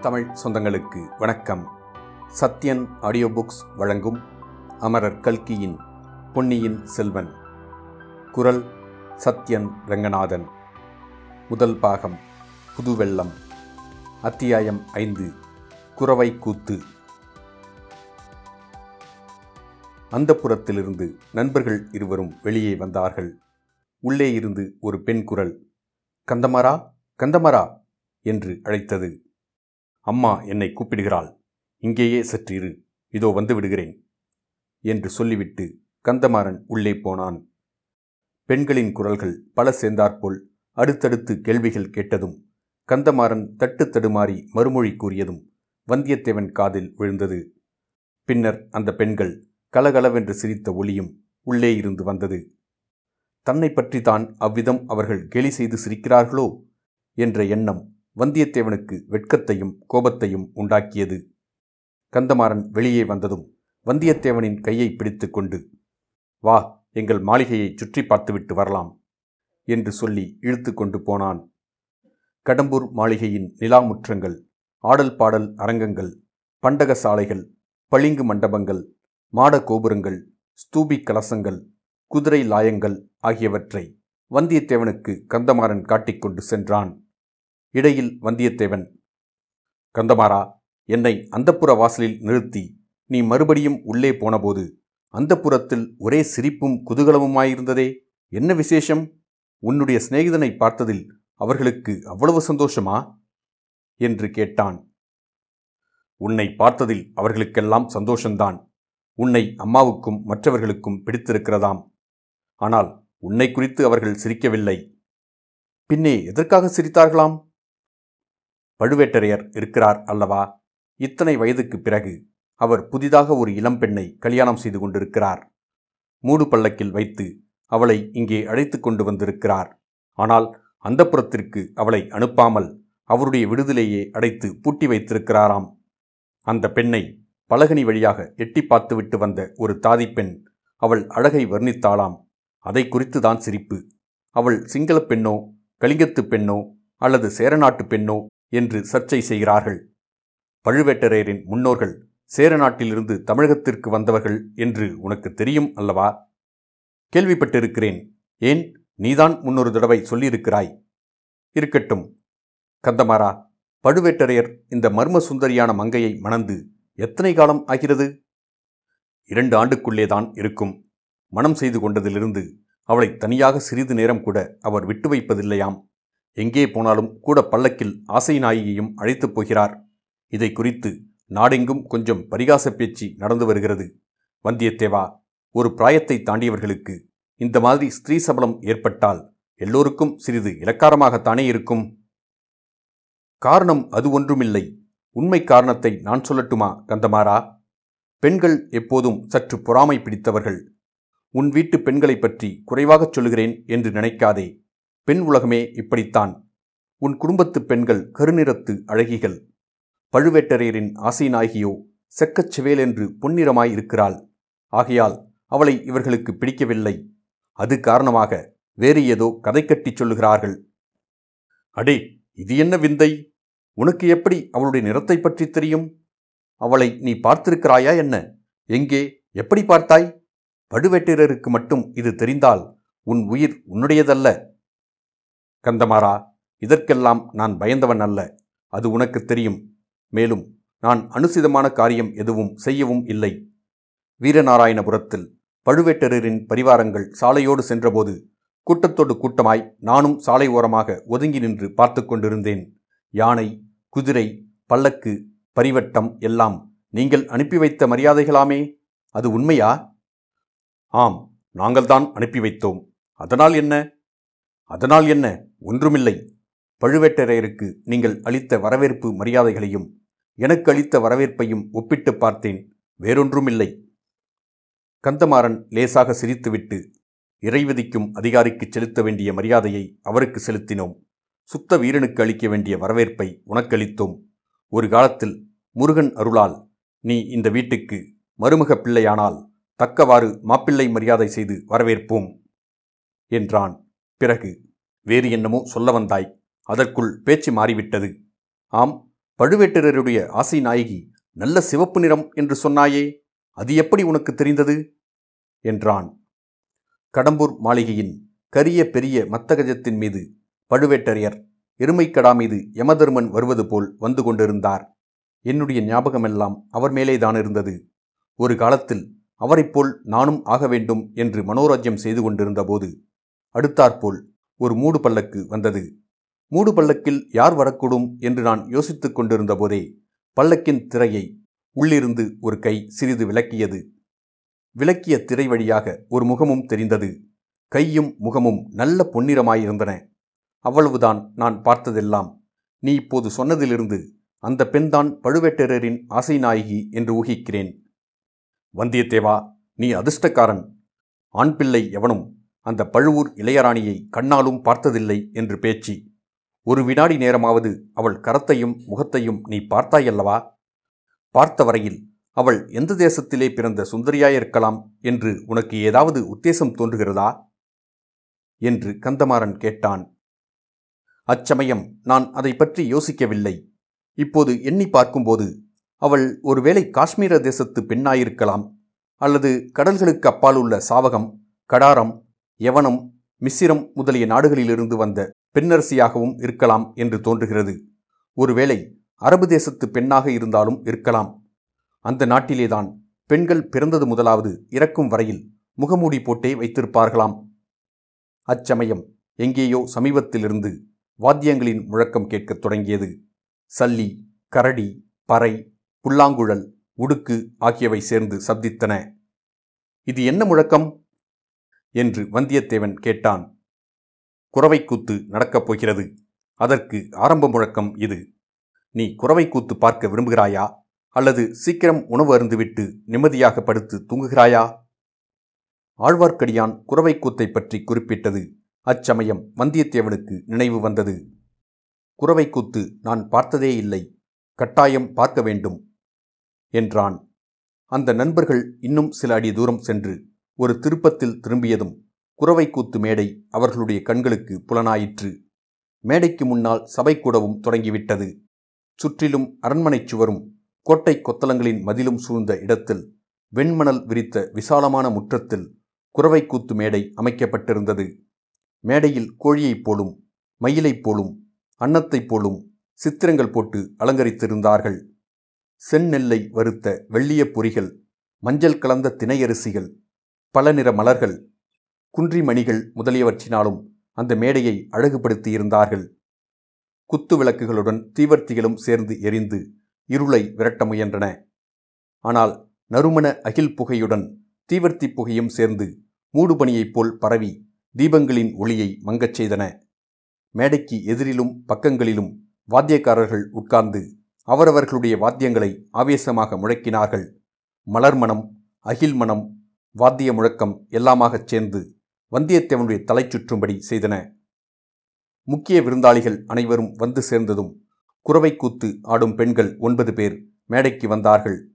தமிழ் சொந்தங்களுக்கு வணக்கம். Sathyan audio books வழங்கும் அமரர் கல்கியின் பொன்னியின் செல்வன். குரல் சத்யன் ரங்கநாதன். முதல் பாகம் புதுவெள்ளம். அத்தியாயம் ஐந்து குறவை கூத்து. அந்தப்புறத்திலிருந்து நண்பர்கள் இருவரும் வெளியே வந்தார்கள். உள்ளே இருந்து ஒரு பெண் குரல் கந்தமரா கந்தமரா என்று அழைத்தது. அம்மா என்னை கூப்பிடுகிறாள். இங்கேயே சற்று இரு இதோ வந்து விடுகிறேன். என்று சொல்லிவிட்டு கந்தமாறன் உள்ளே போனான். பெண்களின் குரல்கள் பல சேர்ந்தாற்போல் அடுத்தடுத்து கேள்விகள் கேட்டதும் கந்தமாறன் தட்டு தடுமாறி மறுமொழி கூறியதும் வந்தியத்தேவன் காதில் விழுந்தது. பின்னர் அந்த பெண்கள் கலகலவென்று சிரித்த ஒளியும் உள்ளே இருந்து வந்தது. தன்னை பற்றித்தான் அவ்விதம் அவர்கள் கேலி செய்து சிரிக்கிறார்களோ? என்ற எண்ணம் வந்தியத்தேவனுக்கு வெட்கத்தையும் கோபத்தையும் உண்டாக்கியது. கந்தமாறன் வெளியே வந்ததும் வந்தியத்தேவனின் கையை பிடித்துக்கொண்டு வா எங்கள் மாளிகையை சுற்றி பார்த்துவிட்டு வரலாம் என்று சொல்லி இழுத்து கொண்டு போனான். கடம்பூர் மாளிகையின் நிலாமுற்றங்கள் ஆடல் பாடல் அரங்கங்கள் பண்டக சாலைகள் பளிங்கு மண்டபங்கள் மாட கோபுரங்கள் ஸ்தூபி கலசங்கள் குதிரை லாயங்கள் ஆகியவற்றை வந்தியத்தேவனுக்கு கந்தமாறன் காட்டிக்கொண்டு சென்றான். இடையில் வந்தியத்தேவன் கந்தமாறா என்னை அந்தப்புற வாசலில் நிறுத்தி நீ மறுபடியும் உள்ளே போனபோது அந்தப்புறத்தில் ஒரே சிரிப்பும் குதூகலமுமாயிருந்ததே? என்ன விசேஷம்? உன்னுடைய சிநேகிதனை பார்த்ததில் அவர்களுக்கு அவ்வளவு சந்தோஷமா? என்று கேட்டான். உன்னை பார்த்ததில் அவர்களுக்கெல்லாம் சந்தோஷந்தான். உன்னை அம்மாவுக்கும் மற்றவர்களுக்கும் பிடித்திருக்கிறதாம். ஆனால் உன்னை குறித்து அவர்கள் சிரிக்கவில்லை. பின்னே எதற்காக சிரித்தார்களாம்? பழுவேட்டரையர் இருக்கிறார் அல்லவா? இத்தனை வயதுக்கு பிறகு அவர் புதிதாக ஒரு இளம்பெண்ணை கல்யாணம் செய்து கொண்டிருக்கிறார். மூடு பல்லக்கில் வைத்து அவளை இங்கே அழைத்து கொண்டு வந்திருக்கிறார். ஆனால் அந்த புறத்திற்கு அவளை அனுப்பாமல் அவருடைய விடுதலையே அடைத்து பூட்டி வைத்திருக்கிறாராம். அந்த பெண்ணை பலகனி வழியாக எட்டி பார்த்துவிட்டு வந்த ஒரு தாதிப்பெண் அவள் அழகை வர்ணித்தாளாம். அதை குறித்துதான் சிரிப்பு. அவள் சிங்களப் பெண்ணோ கலிங்கத்து பெண்ணோ அல்லது சேரநாட்டு பெண்ணோ என்று சர்ச்சை செய்கிறார்கள். பழுவேட்டரையரின் முன்னோர்கள் சேர நாட்டிலிருந்து தமிழகத்திற்கு வந்தவர்கள் என்று உனக்கு தெரியும் அல்லவா? கேள்விப்பட்டிருக்கிறேன். ஏன்? நீதான் முன்னொரு தடவை சொல்லியிருக்கிறாய். இருக்கட்டும். கந்தமாரா பழுவேட்டரையர் இந்த மர்ம சுந்தரியான மங்கையை மணந்து எத்தனை காலம் ஆகிறது? இரண்டு ஆண்டுக்குள்ளேதான் இருக்கும். மனம் செய்து கொண்டதிலிருந்து அவளை தனியாக சிறிது நேரம் கூட அவர் விட்டு வைப்பதில்லையாம் எங்கே போனாலும் கூட பல்லக்கில் ஆசை நாயகியையும் அழைத்துப் போகிறார். இதை குறித்து நாடெங்கும் கொஞ்சம் பரிகாச பேச்சு நடந்து வருகிறது. வந்தியத்தேவா ஒரு பிராயத்தை தாண்டியவர்களுக்கு இந்த மாதிரி ஸ்திரீ சபலம் ஏற்பட்டால் எல்லோருக்கும் சிறிது இலக்காரமாகத்தானே இருக்கும்? காரணம் அது ஒன்றுமில்லை. உண்மை காரணத்தை நான் சொல்லட்டுமா கந்தமாரா பெண்கள் எப்போதும் சற்று பொறாமை பிடித்தவர்கள். உன் வீட்டு பெண்களைப் பற்றி குறைவாகச் சொல்லுகிறேன் என்று நினைக்காதே. பெண் உலகமே இப்படித்தான். உன் குடும்பத்து பெண்கள் கருநிறத்து அழகிகள். பழுவேட்டரையரின் ஆசை நாயகியோ செக்கச் செவேலென்று பொன்னிறமாய் இருக்கிறாள். ஆகையால் அவளை இவர்களுக்கு பிடிக்கவில்லை. அது காரணமாக வேறு ஏதோ கதை கட்டிச் சொல்லுகிறார்கள். அடே இது என்ன விந்தை? உனக்கு எப்படி அவளுடைய நிறத்தை பற்றி தெரியும்? அவளை நீ பார்த்திருக்கிறாயா என்ன? எங்கே எப்படி பார்த்தாய்? பழுவேட்டரருக்கு மட்டும் இது தெரிந்தால் உன் உயிர் உன்னுடையதல்ல. கந்தமாரா இதற்கெல்லாம் நான் பயந்தவன் அல்ல. அது உனக்கு தெரியும். மேலும் நான் அனுசிதமான காரியம் எதுவும் செய்யவும் இல்லை. வீரநாராயணபுரத்தில் பழுவேட்டரரின் பரிவாரங்கள் சாலையோடு சென்றபோது கூட்டத்தோடு கூட்டமாய் நானும் சாலை ஓரமாக ஒதுங்கி நின்று பார்த்து கொண்டிருந்தேன். யானை குதிரை பல்லக்கு பரிவட்டம் எல்லாம் நீங்கள் அனுப்பி வைத்த மரியாதைகளாமே? அது உண்மையா? ஆம் நாங்கள்தான் அனுப்பி வைத்தோம். அதனால் என்ன? அதனால் என்ன? ஒன்றுமில்லை. பழுவேட்டரையருக்கு நீங்கள் அளித்த வரவேற்பு மரியாதைகளையும் எனக்கு அளித்த வரவேற்பையும் ஒப்பிட்டு பார்த்தேன். வேறொன்றுமில்லை. கந்தமாறன் லேசாக சிரித்துவிட்டு இறைவிதிக்கும் அதிகாரிக்கு செலுத்த வேண்டிய மரியாதையை அவருக்கு செலுத்தினோம். சுத்த வீரனுக்கு அளிக்க வேண்டிய வரவேற்பை உனக்களித்தோம். ஒரு காலத்தில் முருகன் அருளால் நீ இந்த வீட்டுக்கு மருமக பிள்ளையானால் தக்கவாறு மாப்பிள்ளை மரியாதை செய்து வரவேற்போம் என்றான். பிறகு வேறு என்னமோ சொல்ல வந்தாய். அதற்குள் பேச்சு மாறிவிட்டது. ஆம் பழுவேட்டரருடைய ஆசை நாயகி நல்ல சிவப்பு நிறம் என்று சொன்னாயே அது எப்படி உனக்கு தெரிந்தது? என்றான். கடம்பூர் மாளிகையின் கரிய பெரிய மத்தகஜத்தின் மீது பழுவேட்டரையர் எருமைக்கடா மீது யமதர்மன் வருவது போல் வந்து கொண்டிருந்தார். என்னுடைய ஞாபகமெல்லாம் அவர் மேலேதான் இருந்தது. ஒரு காலத்தில் அவரைப்போல் நானும் ஆக வேண்டும் என்று மனோராஜ்யம் செய்து கொண்டிருந்தபோது அடுத்தாற்போல் ஒரு மூடு பல்லக்கு வந்தது. மூடு பல்லக்கில் யார் வரக்கூடும் என்று நான் யோசித்துக் கொண்டிருந்த போதே பல்லக்கின் திரையை உள்ளிருந்து ஒரு கை சிறிது விளக்கியது விளக்கிய திரை வழியாக ஒரு முகமும் தெரிந்தது. கையும் முகமும் நல்ல பொன்னிறமாயிருந்தன. அவ்வளவுதான் நான் பார்த்ததெல்லாம். நீ இப்போது சொன்னதிலிருந்து அந்த பெண்தான் பழுவேட்டரரின் ஆசை நாயகி என்று ஊகிக்கிறேன். வந்தியத்தேவா நீ அதிர்ஷ்டக்காரன். ஆண் பிள்ளை எவனும் அந்த பழுவூர் இளையராணியை கண்ணாலும் பார்த்ததில்லை என்று பேச்சு. ஒரு வினாடி நேரமாவது அவள் கரத்தையும் முகத்தையும் நீ பார்த்தாயல்லவா? பார்த்த வரையில் அவள் எந்த தேசத்திலே பிறந்த சுந்தரியாயிருக்கலாம் என்று உனக்கு ஏதாவது உத்தேசம் தோன்றுகிறதா? என்று கந்தமாறன் கேட்டான். அச்சமயம் நான் அதை பற்றி யோசிக்கவில்லை. இப்போது எண்ணி பார்க்கும்போது அவள் ஒருவேளை காஷ்மீர தேசத்து பெண்ணாயிருக்கலாம் அல்லது கடல்களுக்கு அப்பால் உள்ள சாவகம் கடாரம் யவனம் மிசிரம் முதலிய நாடுகளிலிருந்து வந்த பெண்ணரசியாகவும் இருக்கலாம் என்று தோன்றுகிறது. ஒருவேளை அரபு தேசத்து பெண்ணாக இருந்தாலும் இருக்கலாம். அந்த நாட்டிலேதான் பெண்கள் பிறந்தது முதலாவது இறக்கும் வரையில் முகமூடி போட்டே வைத்திருப்பார்களாம். அச்சமயம் எங்கேயோ சமீபத்திலிருந்து வாத்தியங்களின் முழக்கம் கேட்கத் தொடங்கியது. சல்லி கரடி பறை புல்லாங்குழல் உடுக்கு ஆகியவை சேர்ந்து சப்தித்தன இது என்ன முழக்கம்? என்று வந்தியத்தேவன் கேட்டான். குறவைக்கூத்து நடக்கப் போகிறது. அதற்கு ஆரம்ப முழக்கம் இது. நீ குறவைக்கூத்து பார்க்க விரும்புகிறாயா? அல்லது சீக்கிரம் உணவு அருந்துவிட்டு நிம்மதியாக படுத்து தூங்குகிறாயா? ஆழ்வார்க்கடியான் குறவைக்கூத்தை பற்றி குறிப்பிட்டது அச்சமயம் வந்தியத்தேவனுக்கு நினைவு வந்தது. குறவைக்கூத்து நான் பார்த்ததே இல்லை. கட்டாயம் பார்க்க வேண்டும் என்றான். அந்த நண்பர்கள் இன்னும் சில அடி தூரம் சென்று ஒரு திருப்பத்தில் திரும்பியதும் குறவைக்கூத்து மேடை அவர்களுடைய கண்களுக்கு புலனாயிற்று. மேடைக்கு முன்னால் சபைக்கூடவும் தொடங்கிவிட்டது. சுற்றிலும் அரண்மனைச் சுவரும் கோட்டை கொத்தலங்களின் மதிலும் சூழ்ந்த இடத்தில் வெண்மணல் விரித்த விசாலமான முற்றத்தில் குறவைக்கூத்து மேடை அமைக்கப்பட்டிருந்தது. மேடையில் கோழியைப் போலும் மயிலைப் போலும் அன்னத்தைப் போலும் சித்திரங்கள் போட்டு அலங்கரித்திருந்தார்கள். செந்நெல்லை வறுத்த வெள்ளிய பொறிகள் மஞ்சள் கலந்த திணையரிசிகள் பல நிற மலர்கள் குன்றிமணிகள் முதலியவற்றினாலும் அந்த மேடையை அழகுபடுத்தியிருந்தார்கள். குத்து விளக்குகளுடன் தீவர்த்திகளும் சேர்ந்து எரிந்து இருளை விரட்ட முயன்றன. ஆனால் நறுமண அகில் புகையுடன் தீவர்த்தி புகையும் சேர்ந்து மூடுபனியைப் போல் பரவி தீபங்களின் ஒளியை மங்கச் செய்தன. மேடைக்கு எதிரிலும் பக்கங்களிலும் வாத்தியக்காரர்கள் உட்கார்ந்து அவரவர்களுடைய வாத்தியங்களை ஆவேசமாக முழக்கினார்கள். மலர்மணம் அகில் மனம் வாத்திய முழக்கம் எல்லாமாகச் சேர்ந்து வந்தியத்தேவனுடைய தலை சுற்றும்படி செய்தன. முக்கிய விருந்தாளிகள் அனைவரும் வந்து சேர்ந்ததும் குறவைக்கூத்து ஆடும் பெண்கள் ஒன்பது பேர் மேடைக்கு வந்தார்கள்.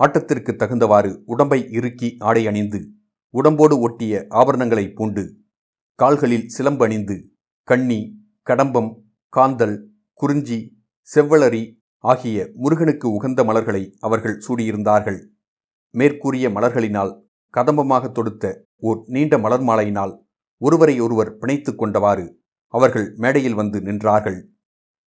ஆட்டத்திற்கு தகுந்தவாறு உடம்பை இறுக்கி ஆடை அணிந்து உடம்போடு ஒட்டிய ஆபரணங்களை பூண்டு கால்களில் சிலம்பு அணிந்து கண்ணி கடம்பம் காந்தல் குறிஞ்சி செவ்வளரி ஆகிய முருகனுக்கு உகந்த மலர்களை அவர்கள் சூடியிருந்தார்கள். மேற்கூறிய மலர்களினால் கதம்பமாக தொடுத்த ஓர் நீண்ட மலர் மாலையினால் ஒருவரை ஒருவர் பிணைத்துக் கொண்டவாறு அவர்கள் மேடையில் வந்து நின்றார்கள்.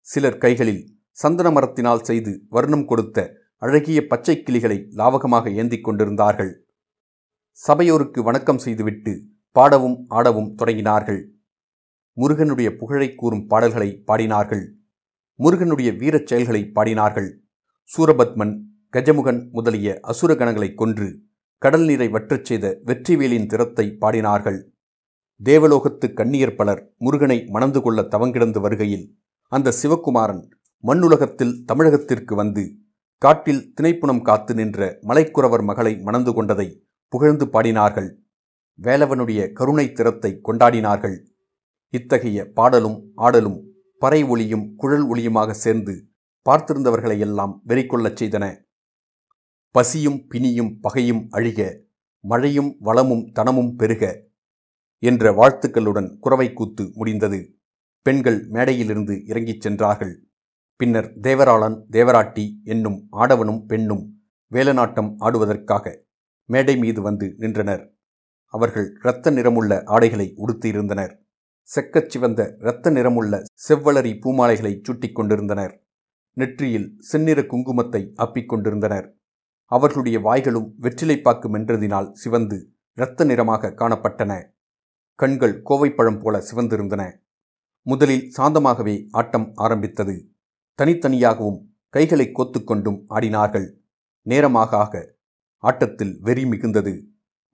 சிலர் கைகளில் சந்தன மரத்தினால் செய்து வர்ணம் கொடுத்த அழகிய பச்சை கிளிகளை லாவகமாக ஏந்திக் கொண்டிருந்தார்கள். சபையோருக்கு வணக்கம் செய்துவிட்டு பாடவும் ஆடவும் தொடங்கினார்கள். முருகனுடைய புகழை கூறும் பாடல்களை பாடினார்கள். முருகனுடைய வீரச் செயல்களை பாடினார்கள். சூரபத்மன் கஜமுகன் முதலிய அசுரகணங்களை கொன்று கடல் நீரை வற்றச் செய்த வெற்றிவேலின் திறத்தை பாடினார்கள். தேவலோகத்து கண்ணியர் பலர் முருகனை மணந்து கொள்ள தவங்கிடந்து வருகையில் அந்த சிவகுமாரன் மண்ணுலகத்தில் தமிழகத்திற்கு வந்து காட்டில் திணைப்புணம் காத்து நின்ற மலைக்குறவர் மகளை மணந்து கொண்டதை புகழ்ந்து பாடினார்கள். வேலவனுடைய கருணை திறத்தை கொண்டாடினார்கள். இத்தகைய பாடலும் ஆடலும் பறை ஒளியும் குழல் ஒளியுமாக சேர்ந்து பார்த்திருந்தவர்களையெல்லாம் வெறிக்கொள்ளச் செய்தன. பசியும் பிணியும் பகையும் அழிக மழையும் வளமும் தனமும் பெருக என்ற வாழ்த்துக்களுடன் குறவை கூத்து முடிந்தது. பெண்கள் மேடையிலிருந்து இறங்கிச் சென்றார்கள். பின்னர் தேவராளன் தேவராட்டி என்னும் ஆடவனும் பெண்ணும் வேலநாட்டம் ஆடுவதற்காக மேடை மீது வந்து நின்றனர். அவர்கள் இரத்த நிறமுள்ள ஆடைகளை உடுத்தியிருந்தனர் செக்கச் சிவந்த இரத்த நிறமுள்ள செவ்வளரி பூமாலைகளை சூட்டிக் கொண்டிருந்தனர். நெற்றியில் செந்நிற குங்குமத்தை அப்பிக் கொண்டிருந்தனர். அவர்களுடைய வாய்களும் வெற்றிலைப்பாக்கு மென்றதினால் சிவந்து இரத்த நிறமாக காணப்பட்டன. கண்கள் கோவைப்பழம் போல சிவந்திருந்தன. முதலில் சாந்தமாகவே ஆட்டம் ஆரம்பித்தது. தனித்தனியாகவும் கைகளை கோத்துக்கொண்டும் ஆடினார்கள். நேரமாக ஆக ஆட்டத்தில் வெறி மிகுந்தது.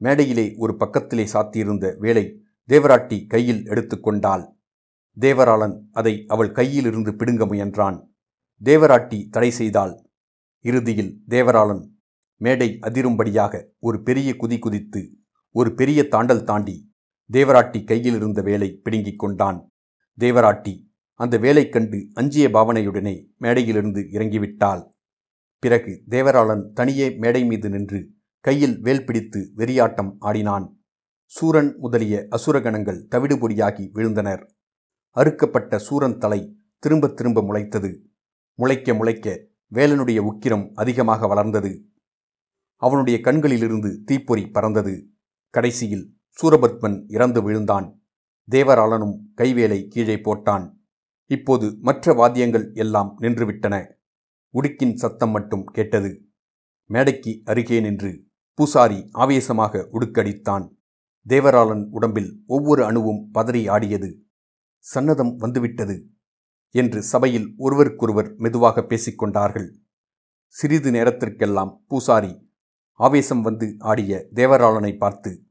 மேடையிலே ஒரு பக்கத்திலே சாத்தியிருந்த வேலை தேவராட்டி கையில் எடுத்துக்கொண்டாள் தேவராளன் அதை அவள் கையிலிருந்து பிடுங்க முயன்றான். தேவராட்டி தடை செய்தாள். இறுதியில் தேவராளன் மேடை அதிரும்படியாக ஒரு பெரிய குதி குதித்து ஒரு பெரிய தாண்டல் தாண்டி தேவராட்டி கையில் இருந்த வேலை பிடுங்கிக் கொண்டான். தேவராட்டி அந்த வேலை கண்டு அஞ்சிய பாவனையுடனே மேடையிலிருந்து இறங்கிவிட்டாள். பிறகு தேவராளன் தனியே மேடை மீது நின்று கையில் வேல் பிடித்து வெறியாட்டம் ஆடினான். சூரன் முதலிய அசுரகணங்கள் தவிடுபொடியாகி விழுந்தனர். அறுக்கப்பட்ட சூரன் தலை திரும்ப திரும்ப முளைத்தது. முளைக்க முளைக்க வேலனுடைய உக்கிரம் அதிகமாக வளர்ந்தது. அவனுடைய கண்களிலிருந்து தீப்பொறி பறந்தது. கடைசியில் சூரபத்மன் இறந்து விழுந்தான். தேவராளனும் கைவேலை கீழே போட்டான். இப்போது மற்ற வாத்தியங்கள் எல்லாம் நின்றுவிட்டன. உடுக்கின் சத்தம் மட்டும் கேட்டது. மேடைக்கு அருகே நின்று பூசாரி ஆவேசமாக உடுக்கடித்தான். தேவராளன் உடம்பில் ஒவ்வொரு அணுவும் பதறி ஆடியது. சன்னதம் வந்துவிட்டது என்று சபையில் ஒருவருக்கொருவர் மெதுவாக பேசிக்கொண்டார்கள். சிறிது நேரத்திற்கெல்லாம் பூசாரி ஆவேசம் வந்து ஆடிய தேவராளனை பார்த்து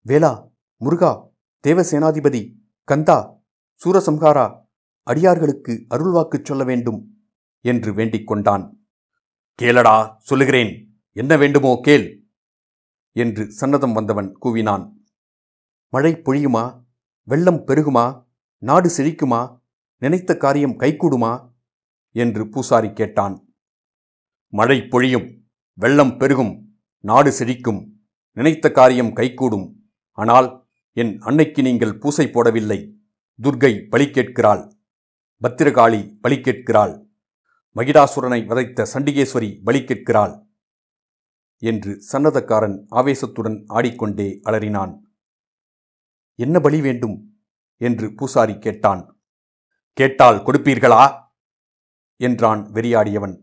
வேளா முருகா தேவசேனாதிபதி கந்தா சூரசம்ஹாரா அடியார்களுக்கு அருள்வாக்குச் சொல்ல வேண்டும் என்று வேண்டிக் கொண்டான். கேளடா சொல்லுகிறேன். என்ன வேண்டுமோ கேள் என்று சன்னதம் வந்தவன் கூவினான். மழை பொழியுமா? வெள்ளம் பெருகுமா? நாடு செழிக்குமா? நினைத்த காரியம் கைகூடுமா? என்று பூசாரி கேட்டான். மழை பொழியும். வெள்ளம் பெருகும் நாடு செழிக்கும் நினைத்த காரியம் கைகூடும். ஆனால் என் அன்னைக்கு நீங்கள் பூசை போடவில்லை. துர்கை பலி கேட்கிறாள். பத்திரகாளி பலி கேட்கிறாள். மகிடாசுரனை வதைத்த சண்டிகேஸ்வரி பலி கேட்கிறாள். என்று சன்னதக்காரன் ஆவேசத்துடன் ஆடிக்கொண்டே அலறினான். என்ன பலி வேண்டும்? என்று பூசாரி கேட்டான். கேட்டால் கொடுப்பீர்களா? என்றான் வெறியாடியவன்.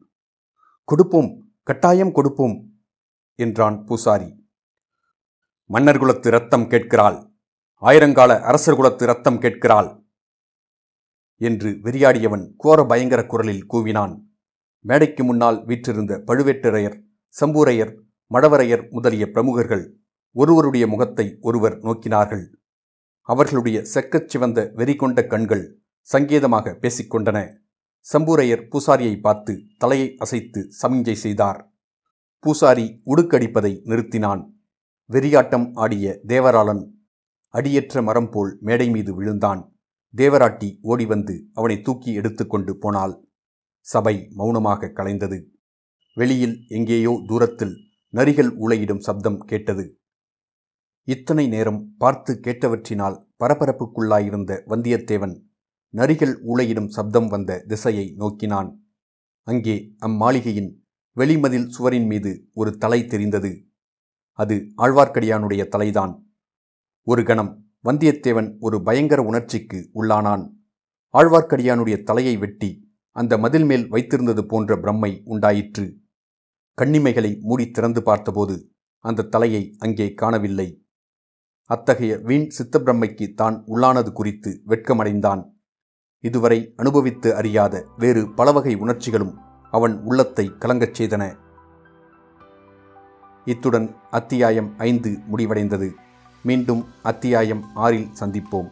கொடுப்போம். கட்டாயம் கொடுப்போம் என்றான் பூசாரி. மன்னர் குலத்து ரத்தம் கேட்கிறாள். ஆயிரங்கால அரசர் குலத்து ரத்தம் கேட்கிறாள் என்று வெறியாடியவன் கோர பயங்கர குரலில் கூவினான். மேடைக்கு முன்னால் வீற்றிருந்த பழுவேட்டரையர் சம்பூரையர் மடவரையர் முதலிய பிரமுகர்கள் ஒருவருடைய முகத்தை ஒருவர் நோக்கினார்கள். அவர்களுடைய செக்கச் சிவந்த வெறி கொண்ட கண்கள் சங்கேதமாக பேசிக்கொண்டன. சம்பூரையர் பூசாரியை பார்த்து தலையை அசைத்து சமிஞ்சை செய்தார். பூசாரி உடுக்கடிப்பதை நிறுத்தினான். வெறியாட்டம் ஆடிய தேவராளன் அடியற்ற மரம் போல் மேடை மீது விழுந்தான். தேவராட்டி ஓடி வந்து அவனை தூக்கி எடுத்துக்கொண்டு போனாள். சபை மௌனமாக கலைந்தது. வெளியில் எங்கேயோ தூரத்தில் நரிகள் உளையிடும் சப்தம் கேட்டது. இத்தனை நேரம் பார்த்து கேட்டவற்றினால் பரபரப்புக்குள்ளாயிருந்த வந்தியத்தேவன் நரிகள் ஊளையிடும் சப்தம் வந்த திசையை நோக்கினான். அங்கே அம்மாளிகையின் வெளிமதில் சுவரின் மீது ஒரு தலை தெரிந்தது. அது ஆழ்வார்க்கடியானுடைய தலைதான். ஒரு கணம் வந்தியத்தேவன் ஒரு பயங்கர உணர்ச்சிக்கு உள்ளானான். ஆழ்வார்க்கடியானுடைய தலையை வெட்டி அந்த மதில் மேல் வைத்திருந்தது போன்ற பிரம்மை உண்டாயிற்று. கண்ணிமைகளை மூடி திறந்து பார்த்தபோது அந்த தலையை அங்கே காணவில்லை. அத்தகைய வீண் சித்தப்பிரம்மைக்கு தான் உள்ளானது குறித்து வெட்கமடைந்தான். இதுவரை அனுபவித்து அறியாத வேறு பலவகை உணர்ச்சிகளும் அவன் உள்ளத்தை கலங்கச் செய்தன. இத்துடன் அத்தியாயம் ஐந்து முடிவடைந்தது. மீண்டும் அத்தியாயம் ஆறில் சந்திப்போம்.